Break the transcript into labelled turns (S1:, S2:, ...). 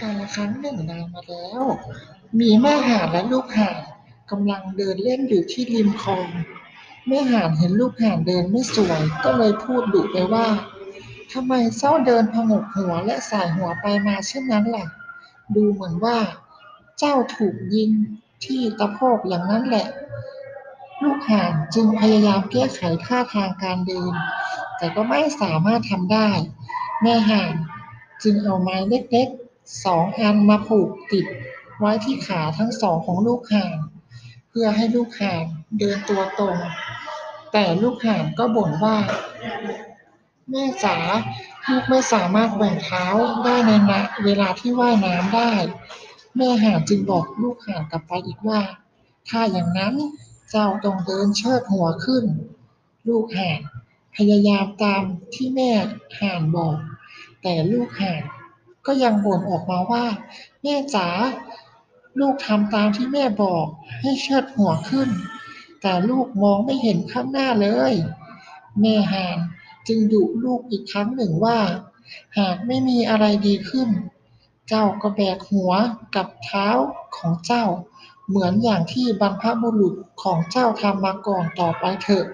S1: กาลครั้งหนึ่งนานมาแล้ว มีแม่ห่านและลูกห่านกำลังเดินเล่นอยู่ที่ริมคลอง แม่ห่านเห็นลูกห่านเดินไม่สวย ก็เลยพูดดุไปว่าทำไมเจ้าเดินผงกหัวและสายหัวไปมาเช่นนั้นล่ะ ดูเหมือนว่า เจ้าถูกยิงที่ตะโพกอย่างนั้นแหละ ลูกห่านจึงพยายามแก้ไขท่าทางการเดิน แต่ก็ไม่สามารถทำได้ แม่ห่านจึงเอาไม้เล็กๆ สองอันมาผูกติดไว้ที่ขาทั้งสองของลูกห่านเพื่อให้ลูกห่านเดินตัวตรง แต่ลูกห่านก็บ่นว่า แม่จ๋าลูกไม่สามารถแกว่งเท้าได้ในนะเวลาที่ว่ายน้ำได้ แม่ห่านจึงบอกลูกห่านกลับไปอีกว่า ถ้าอย่างนั้นเจ้าต้องเดินเชิดหัวขึ้น ลูกห่านพยายามตามที่แม่ห่านบอก แต่ลูกห่าน ก็ยังบ่นออกมาว่า แม่จ๋าลูกทำตามที่แม่บอกให้เชิดหัวขึ้น แต่ลูกมองไม่เห็นข้างหน้าเลย แม่ห่านจึงดุลูกอีกครั้งหนึ่งว่า หากไม่มีอะไรดีขึ้น เจ้าก็แบกหัวกับเท้าของเจ้า เหมือนอย่างที่บรรพบุรุษของเจ้าทำมาก่อนต่อไปเถอะ